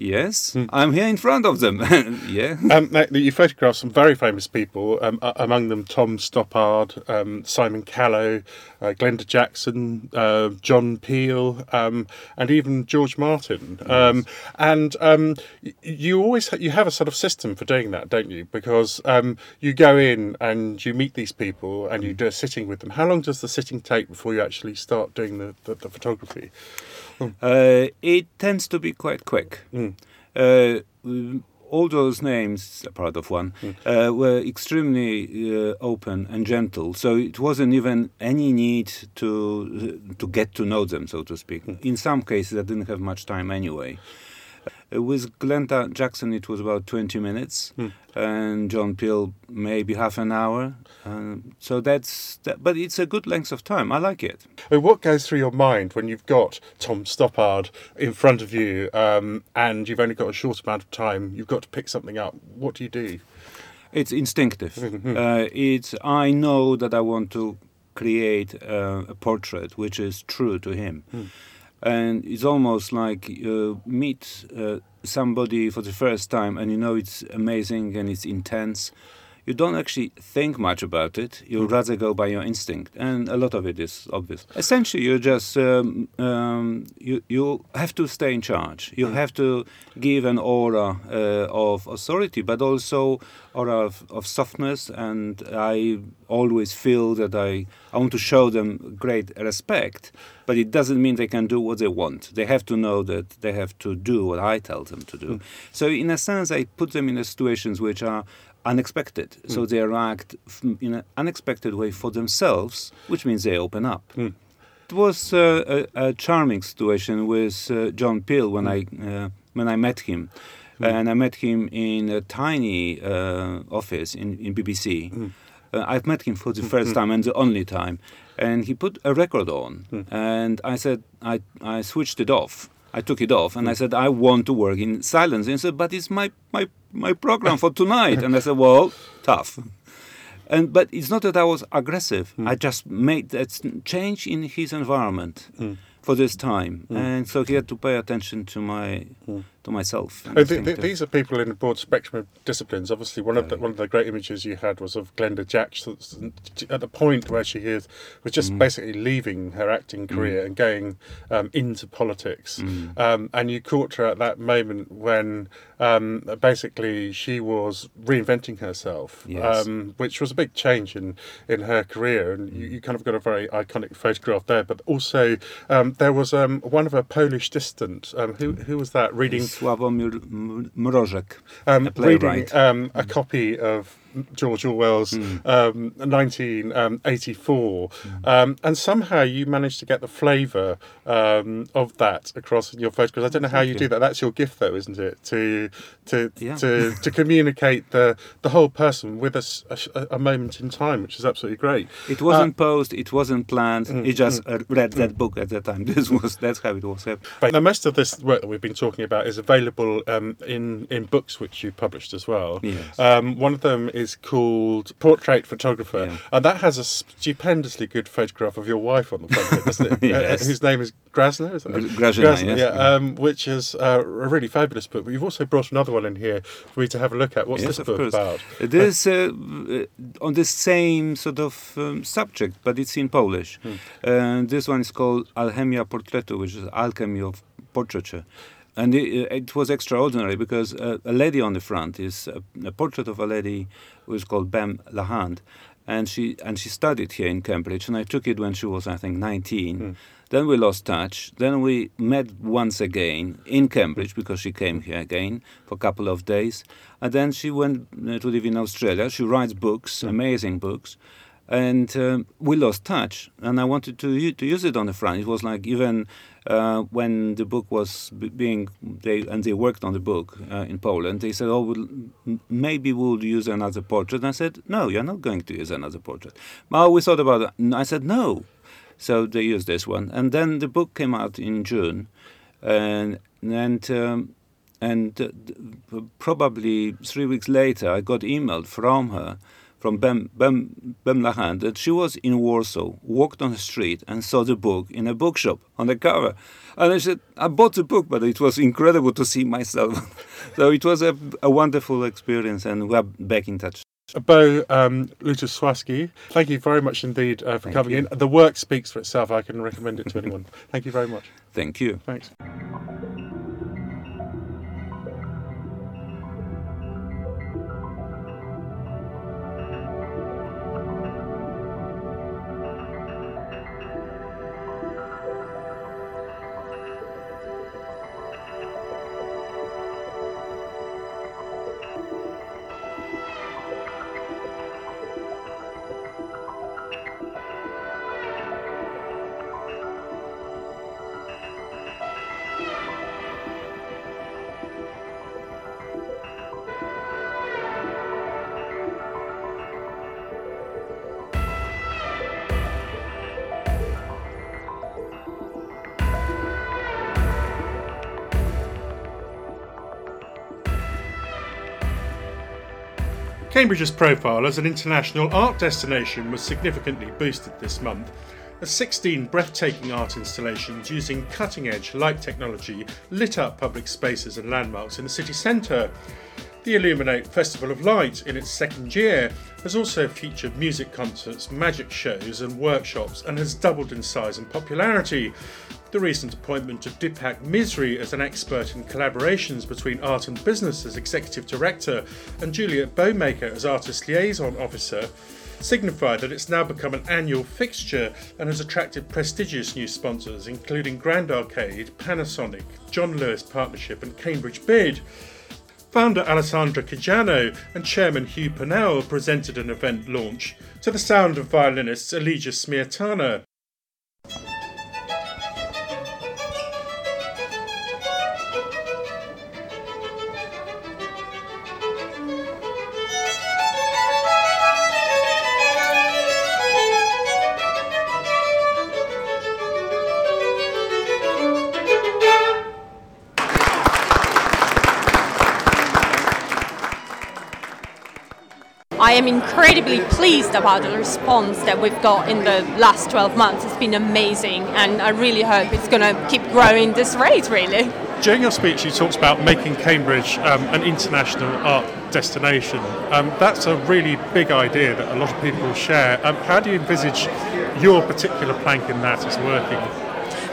yes, I'm here in front of them. yeah. um, you photographed some very famous people, um, among them Tom Stoppard, um, Simon Callow, uh, Glenda Jackson, uh, John Peel, um, and even George Martin. Um, and um, you always ha- you have a sort of system for doing that, don't you? Because um, you go in and you meet these people and you do a sitting with them. How long does the sitting take before you actually start doing the, the, the photography? Uh, it tends to be quite quick. Mm. Uh, mm, all those names, a part of one, uh, were extremely uh, open and gentle. So it wasn't even any need to to get to know them, so to speak. In some cases, I didn't have much time anyway. Uh, with Glenda Jackson, it was about 20 minutes, and John Peel maybe half an hour. Um, so that's that, but it's a good length of time. I like it. I what goes through your mind when you've got Tom Stoppard in front of you um, and you've only got a short amount of time? You've got to pick something up. What do you do? It's instinctive. uh, it's I know that I want to create uh, a portrait which is true to him, and it's almost like you meet uh, somebody for the first time, and you know it's amazing and it's intense. You don't actually think much about it. You rather go by your instinct, and a lot of it is obvious. Essentially, you just um, um, you you have to stay in charge. You have to give an aura uh, of authority, but also aura of, of softness. And I always feel that I I want to show them great respect, but it doesn't mean they can do what they want. They have to know that they have to do what I tell them to do. So in a sense, I put them in the situations which are unexpected. So they react in an unexpected way for themselves, which means they open up. It was uh, a, a charming situation with uh, John Peel when I uh, when I met him, and I met him in a tiny uh, office in in BBC. Uh, I've met him for the first time and the only time, and he put a record on, and I said I I switched it off. I took it off and I hmm. said I want to work in silence. And he said, but it's my my my program for tonight. and I said, well, tough. And but it's not that I was aggressive. Hmm. I just made that change in his environment hmm. for this time, and so he had to pay attention to my to myself. Oh, th- th- these are people in a broad spectrum of disciplines. Obviously, one of the one of the great images you had was of Glenda Jackson at the point where she is, was just basically leaving her acting career and going um, into politics. Um, and you caught her at that moment when um, basically she was reinventing herself, Yes. um, which was a big change in in her career. And you, you kind of got a very iconic photograph there. But also, um, there was um, one of her Polish distant. Um, who who was that reading? Sławomir Mrożek, um, reading um, a copy of George Orwell's um, 1984, um, and somehow you managed to get the flavour um, of that across in your photographs. I don't know how you you. do that. That's your gift, though, isn't it? To to Yeah. to, to communicate the the whole person with a, a a moment in time, which is absolutely great. It wasn't posed. It wasn't planned. He just uh, read that book at the time. This was that's how it was. now, most of this work that we've been talking about is available um, in in books which you published as well. Yes. Um, one of them is called Portrait Photographer, Yeah. and that has a stupendously good photograph of your wife on the front of it, doesn't it? Yes. Uh, whose name is Grasner, is it? Gr- Grażyna, yes. yeah. Um, which is uh, a really fabulous book. But you've also brought another one in here for me to have a look at. What's Yes, this book course. about? It is uh, uh, on the same sort of um, subject, but it's in Polish. And this one is called Alchemia Portretu, which is alchemy of portraiture. And it, it was extraordinary because uh, a lady on the front is a, a portrait of a lady who is called Bem Lahand, and she and she studied here in Cambridge. And I took it when she was, I think, 19. Then we lost touch. Then we met once again in Cambridge because she came here again for a couple of days. And then she went uh, to live in Australia. She writes books, amazing books. And um, we lost touch. And I wanted to, to use it on the front. It was like even uh, when the book was being, they and they worked on the book uh, in Poland, they said, oh, we'll, maybe we'll use another portrait. And I said, no, you're not going to use another portrait. Well, we thought about it. And I said, no. So they used this one, and then the book came out in June, and and um, and uh, probably three weeks later, I got emailed from her, from Bem Bem Bem Lahan, that she was in Warsaw, walked on the street, and saw the book in a bookshop on the cover, and I said, I bought the book, but it was incredible to see myself. so it was a, a wonderful experience, and we are back in touch. Bo um, Lutoslawski, thank you very much indeed uh, for Thank coming you. in. The work speaks for itself. I can recommend it to anyone. Thank you very much. Thank you. Thanks. Cambridge's profile as an international art destination was significantly boosted this month as 16 breathtaking art installations using cutting edge light technology lit up public spaces and landmarks in the city centre. The Illuminate Festival of Light, in its second year, has also featured music concerts, magic shows, and workshops and has doubled in size and popularity. The recent appointment of Deepak Misri as an expert in collaborations between art and business as executive director and Juliet Bowmaker as artist liaison officer signify that it's now become an annual fixture and has attracted prestigious new sponsors including Grand Arcade, Panasonic, John Lewis Partnership, and Cambridge Bid. Founder Alessandra Cajano and Chairman Hugh Purnell presented an event launch to the sound of violinist Elijah Smiatana. Incredibly pleased about the response that we've got in the last 12 months. It's been amazing, and I really hope it's going to keep growing this rate, really. During your speech, you talked about making Cambridge um, an international art destination. Um, that's a really big idea that a lot of people share. Um, how do you envisage your particular plank in that as working?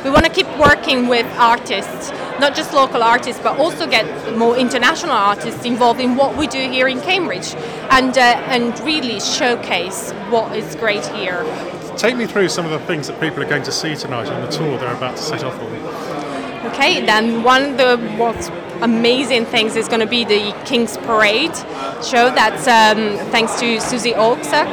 We want to keep working with artists, not just local artists, but also get more international artists involved in what we do here in Cambridge, and uh, and really showcase what is great here. Take me through some of the things that people are going to see tonight on the tour they're about to set off on. Okay, then one of the what's amazing things is going to be the King's Parade show. That's um, thanks to Susie Olczak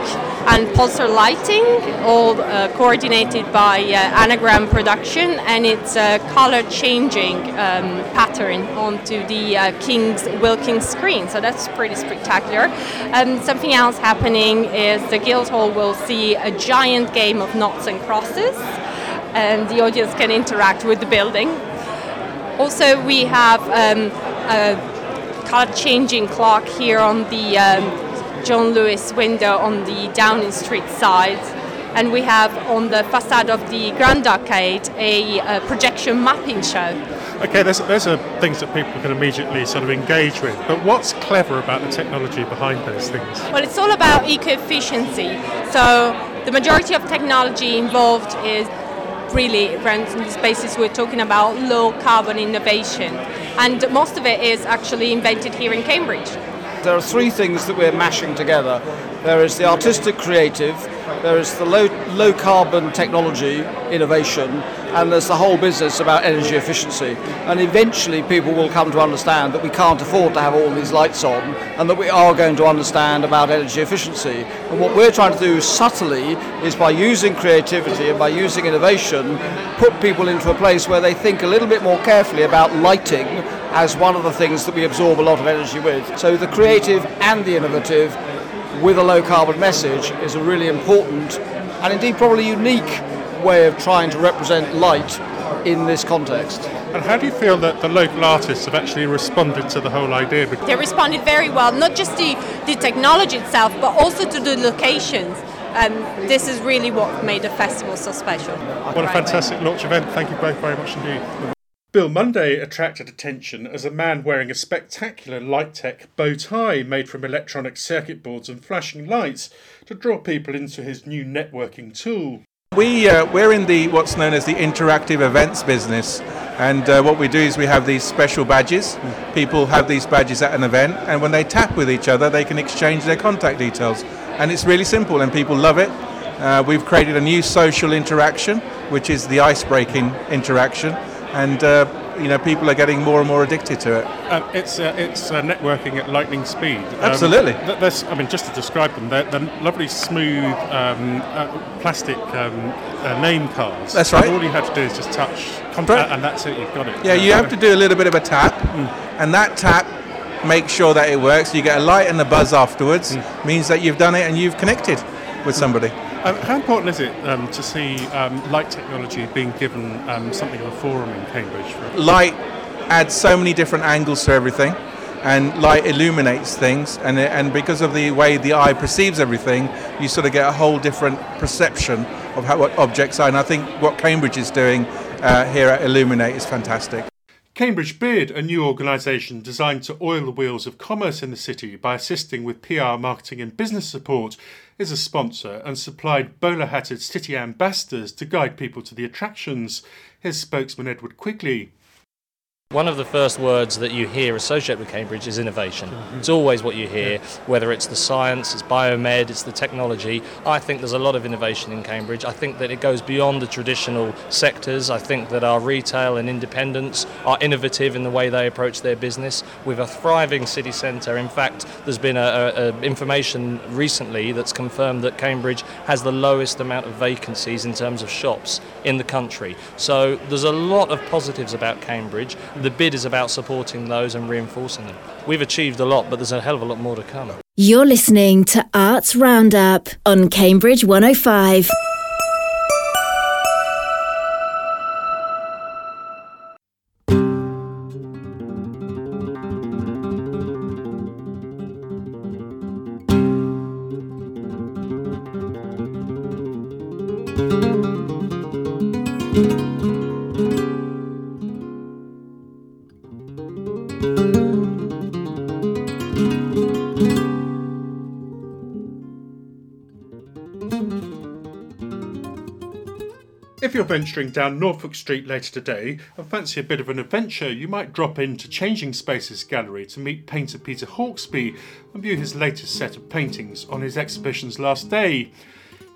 and Pulsar Lighting, all uh, coordinated by uh, Anagram Production, and it's a color changing um, pattern onto the uh, King's Wilkins screen. So that's pretty spectacular. Um, something else happening is the Guildhall will see a giant game of knots and crosses, and the audience can interact with the building. Also, we have um, a color changing clock here on the um, John Lewis window on the Downing Street side. And we have on the facade of the Grand Arcade a, a projection mapping show. Okay, there's, there's are things that people can immediately sort of engage with, but what's clever about the technology behind those things? Well, it's all about eco efficiency. So, the majority of technology involved is really around the spaces we're talking about low carbon innovation, and most of it is actually invented here in Cambridge. There are three things that we're mashing together. There is the artistic creative, there is the low, low carbon technology innovation, and there's the whole business about energy efficiency. And eventually people will come to understand that we can't afford to have all these lights on and that we are going to understand about energy efficiency. And what we're trying to do subtly is by using creativity and by using innovation, put people into a place where they think a little bit more carefully about lighting as one of the things that we absorb a lot of energy with. So the creative and the innovative with a low carbon message is a really important and indeed probably unique way of trying to represent light in this context. And how do you feel that the local artists have actually responded to the whole idea? They responded very well, not just the, the technology itself, but also to the locations. And this is really what made the festival so special. What a fantastic launch event. Thank you both very much indeed. Bill Monday attracted attention as a man wearing a spectacular light tech bow tie made from electronic circuit boards and flashing lights to draw people into his new networking tool. We, uh, we're in the what's known as the interactive events business, and uh, what we do is we have these special badges. People have these badges at an event, and when they tap with each other, they can exchange their contact details. And it's really simple, and people love it. Uh, we've created a new social interaction, which is the ice breaking interaction and uh, you know people are getting more and more addicted to it. Um, it's uh, it's uh, networking at lightning speed. Um, Absolutely. There's, I mean, just to describe them, they're, they're lovely, smooth um, uh, plastic um, uh, name cards. That's right. And all you have to do is just touch, contact, and that's it. You've got it. Yeah, you have to do a little bit of a tap, mm. and that tap makes sure that it works. You get a light and a buzz afterwards. Mm. Means that you've done it and you've connected with somebody. Um, how important is it um, to see um, light technology being given um, something of a forum in Cambridge? Light adds so many different angles to everything, and light illuminates things, and, and because of the way the eye perceives everything, you sort of get a whole different perception of how, what objects are. And I think what Cambridge is doing uh, here at Illuminate is fantastic. Cambridge Beard, a new organisation designed to oil the wheels of commerce in the city by assisting with PR, marketing, and business support, is a sponsor and supplied bowler hatted city ambassadors to guide people to the attractions. Here's spokesman Edward Quigley. One of the first words that you hear associated with Cambridge is innovation. Mm-hmm. It's always what you hear, whether it's the science, it's biomed, it's the technology. I think there's a lot of innovation in Cambridge. I think that it goes beyond the traditional sectors. I think that our retail and independents are innovative in the way they approach their business. With a thriving city centre, in fact, there's been a, a, a information recently that's confirmed that Cambridge has the lowest amount of vacancies in terms of shops in the country. So there's a lot of positives about Cambridge the bid is about supporting those and reinforcing them. We've achieved a lot, but there's a hell of a lot more to come. You're listening to Arts Roundup on Cambridge 105. You're venturing down Norfolk Street later today and fancy a bit of an adventure, you might drop into Changing Spaces Gallery to meet painter Peter Hawksby and view his latest set of paintings on his exhibition's last day.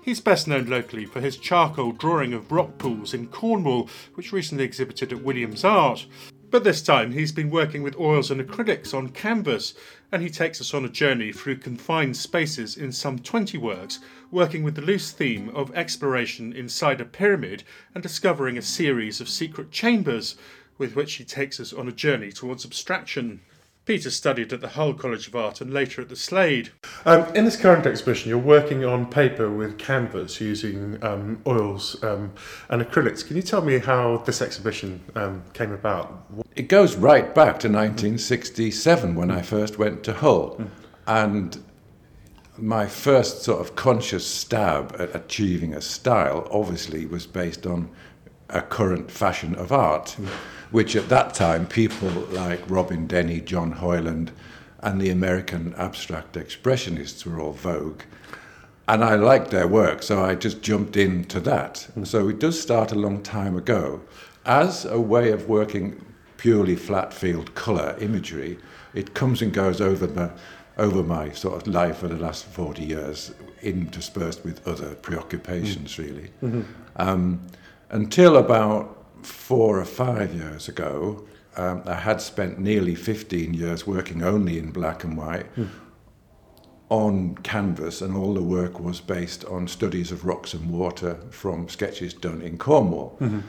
He's best known locally for his charcoal drawing of rock pools in Cornwall, which recently exhibited at Williams Art. But this time he's been working with oils and acrylics on canvas, and he takes us on a journey through confined spaces in some 20 works, working with the loose theme of exploration inside a pyramid and discovering a series of secret chambers, with which he takes us on a journey towards abstraction. Peter studied at the Hull College of Art and later at the Slade. Um, in this current exhibition, you're working on paper with canvas using um, oils um, and acrylics. Can you tell me how this exhibition um, came about? It goes right back to 1967 when I first went to Hull. And my first sort of conscious stab at achieving a style obviously was based on a current fashion of art which at that time people like Robin Denny, John Hoyland, and the American abstract expressionists were all vogue. And I liked their work, so I just jumped into that. So it does start a long time ago. As a way of working purely flat field colour imagery, it comes and goes over my, over my sort of life for the last 40 years, interspersed with other preoccupations, really. Mm-hmm. Um, until about four or five years ago, um, I had spent nearly 15 years working only in black and white Hmm. on canvas, and all the work was based on studies of rocks and water from sketches done in Cornwall. Mhm.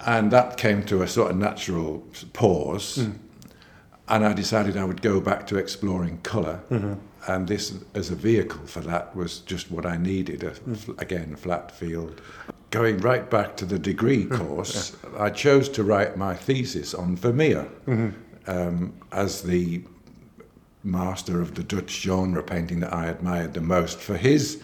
And that came to a sort of natural pause. Mm. And I decided I would go back to exploring color Mhm. And this, as a vehicle for that, was just what I needed. A, Mm. again, flat field. Going right back to the degree course, I chose to write my thesis on Vermeer Mhm. um, as the master of the Dutch genre painting that I admired the most for his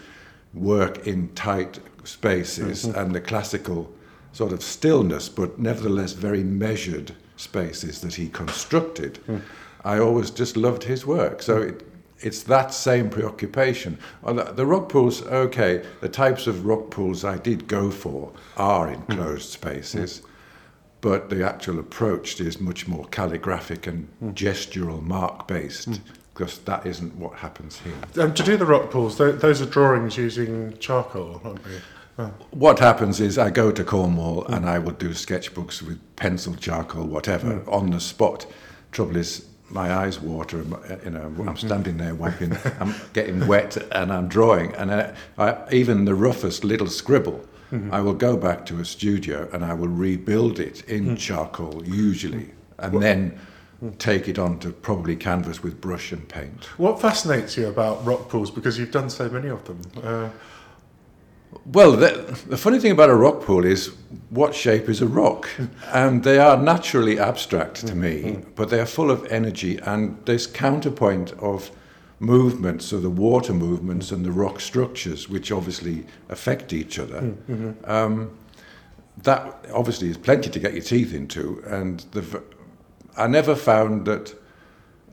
work in tight spaces Mhm. and the classical sort of stillness, but nevertheless very measured spaces that he constructed. Mm. I always just loved his work. So it, it's that same preoccupation. Oh, well, the, rock pools, okay, the types of rock pools I did go for are enclosed hmm. hmm. spaces, but the actual approach is much more calligraphic and hmm. gestural mark based. Because that isn't what happens here. Um, to do the rock pools, th- those are drawings using charcoal, aren't they? Oh. What happens is I go to Cornwall and I will do sketchbooks with pencil, charcoal, whatever, Mm. on the spot. Trouble is, my eyes water. uh, You know, I'm standing there wiping, I'm getting wet, and I'm drawing, and I, I, even the roughest little scribble, Mhm. I will go back to a studio and I will rebuild it in Mm. charcoal usually, and then take it onto probably canvas with brush and paint. What fascinates you about rock pools? Because you've done so many of them. Uh, Well, the, the funny thing about a rock pool is what shape is a rock? and they are naturally abstract to me, but they are full of energy and this counterpoint of movements, so the water movements and the rock structures, which obviously affect each other. Mm, mhm. Um, that obviously is plenty to get your teeth into, and the, I never found that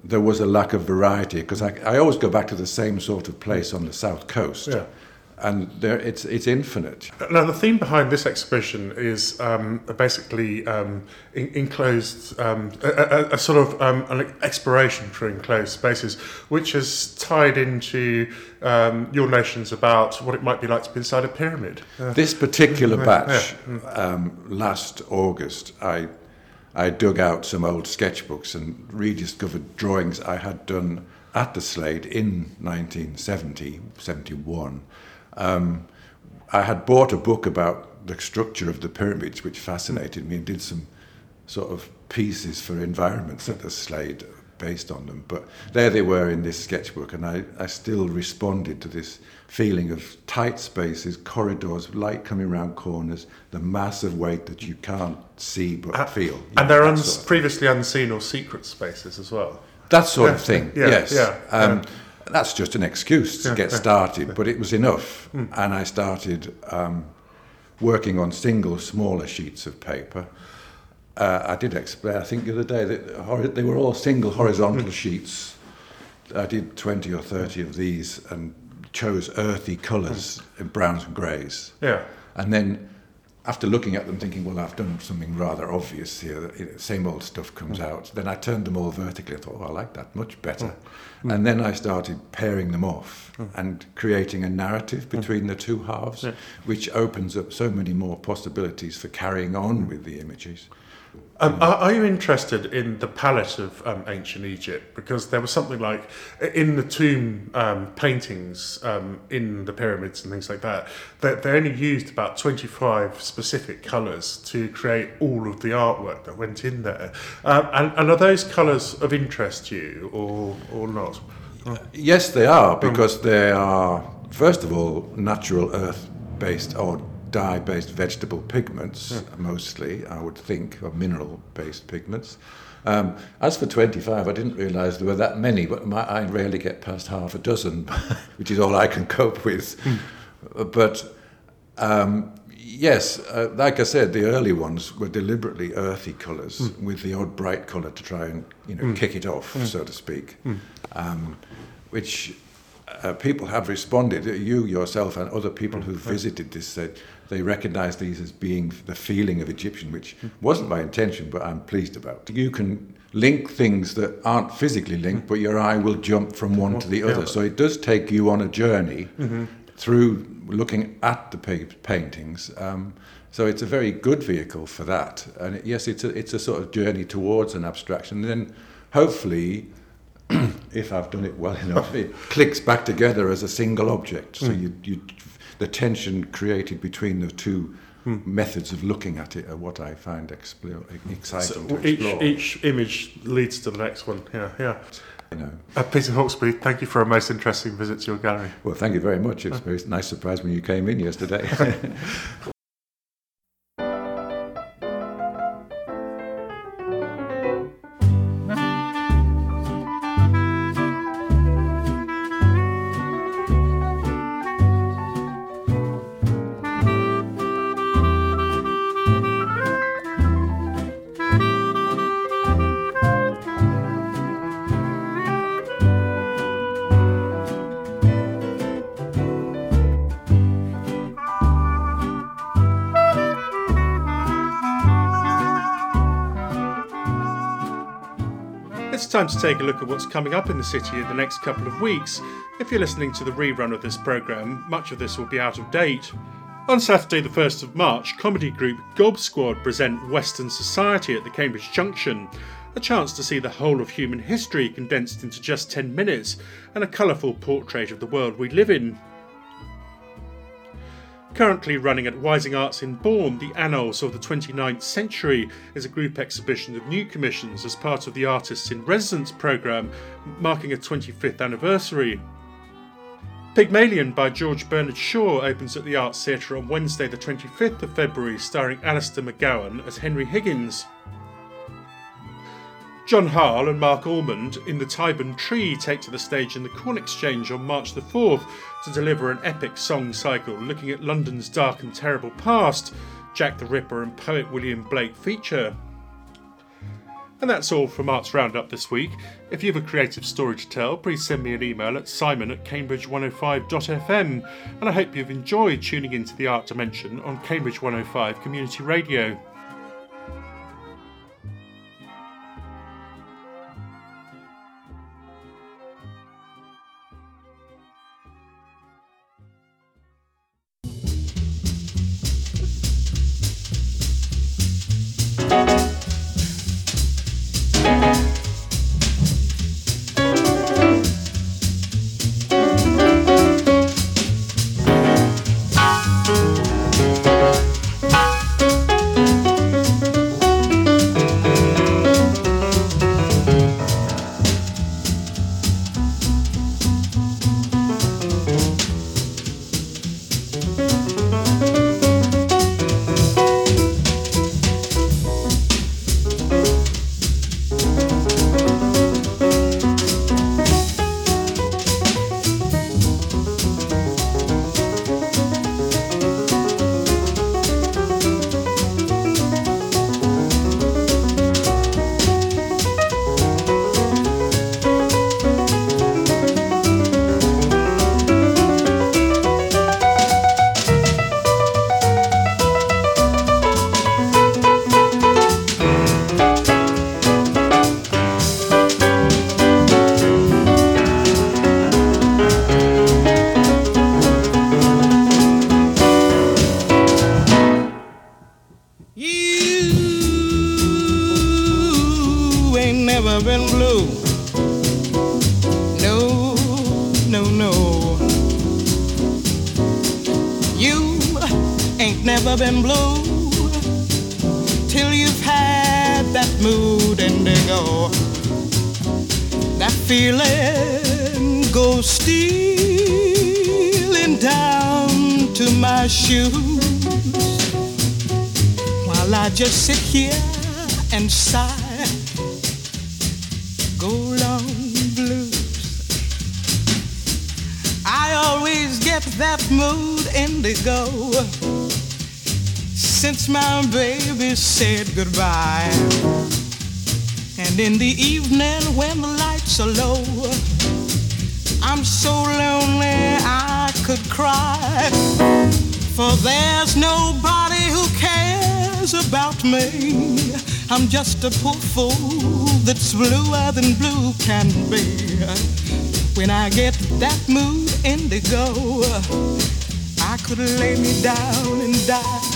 there was a lack of variety because I, I always go back to the same sort of place on the south coast, Yeah. And there it's it's infinite. Now, the theme behind this exhibition is um, basically um, in, enclosed, um, a, a, a sort of um, an exploration for enclosed spaces, which is tied into um, your notions about what it might be like to be inside a pyramid. Uh, This particular batch, yeah, mm. um, last August, I I dug out some old sketchbooks and rediscovered drawings I had done at the Slade in 1970, 71. Um, I had bought a book about the structure of the pyramids, which fascinated me, and did some sort of pieces for environments at the Slade based on them. But there they were in this sketchbook, and I, I still responded to this feeling of tight spaces, corridors, light coming around corners, the massive weight that you can't see but feel. and know, they're that uns- sort of- previously unseen or secret spaces as well. that sort of thing, yeah, yes. yeah, um, yeah. That's just an excuse to Yeah, get yeah. started, but it was enough. Mm. And I started um, working on single, smaller sheets of paper. Uh, I did explain, I think the other day, that they were all single horizontal sheets. I did 20 or 30 of these and chose earthy colours in browns and greys. Yeah. And then after looking at them, thinking, well, I've done something rather obvious here. Same old stuff comes out. Then I turned them all vertically. I thought, oh, I like that much better. Mm. And then I started pairing them off Mm. and creating a narrative between the two halves, Yeah. which opens up so many more possibilities for carrying on with the images. Um, are, are you interested in the palette of um, ancient Egypt? Because there was something like in the tomb um, paintings um, in the pyramids and things like that, they, they only used about 25 specific colours to create all of the artwork that went in there. Um, and, and are those colours of interest to you or, or not? Yes, they are, because they are, first of all, natural earth based or dye based vegetable pigments, mostly, I would think, or mineral based pigments. Um, as for 25, I didn't realise there were that many, but my, I rarely get past half a dozen, which is all I can cope with. But um, yes, uh, like I said, the early ones were deliberately earthy colours Mm. with the odd bright colour to try and you know Mm. kick it off, Mm. so to speak, Mm. um, which uh, people have responded. You yourself and other people who visited this said they recognise these as being the feeling of Egyptian, which wasn't my intention, but I'm pleased about. You can link things that aren't physically linked, but your eye will jump from one to the other. So it does take you on a journey Mhm. through looking at the paintings. Um, so it's a very good vehicle for that. And it, yes, it's a, it's a sort of journey towards an abstraction. And then hopefully, if I've done it well enough, it clicks back together as a single object. So Mm. you, you, the tension created between the two Mm. methods of looking at it are what I find exciting So to each, each image leads to the next one. Yeah, yeah. You know. Uh, Peter Hawksby, thank you for a most interesting visit to your gallery. Well, thank you very much. It's a very nice surprise when you came in yesterday. time to take a look at what's coming up in the city in the next couple of weeks. If you're listening to the rerun of this programme, much of this will be out of date. On Saturday, the 1st of March, comedy group Gob Squad present Western Society at the Cambridge Junction. A chance to see the whole of human history condensed into just 10 minutes and a colourful portrait of the world we live in. Currently running at Wysing Arts in Bourn, the Annals of the 29th Century is a group exhibition of new commissions as part of the Artists in Residence programme, marking a 25th anniversary. Pygmalion by George Bernard Shaw opens at the Arts Theatre on Wednesday, the 25th of February, starring Alistair McGowan as Henry Higgins. John Harle and Marc Almond in The Tyburn Tree take to the stage in the Corn Exchange on March the 4th to deliver an epic song cycle looking at London's dark and terrible past. Jack the Ripper and poet William Blake feature. And that's all from Arts Roundup this week. If you have a creative story to tell, please send me an email at simon at cambridge105.fm. And I hope you've enjoyed tuning into the Art Dimension on Cambridge 105 Community Radio. And sigh. Go long blues. I always get that mood indigo since my baby said goodbye. And in the evening when the lights are low, I'm so lonely I could cry. For there's nobody who cares about me. I'm just a poor fool that's bluer than blue can be. When I get that mood indigo, I could lay me down and die.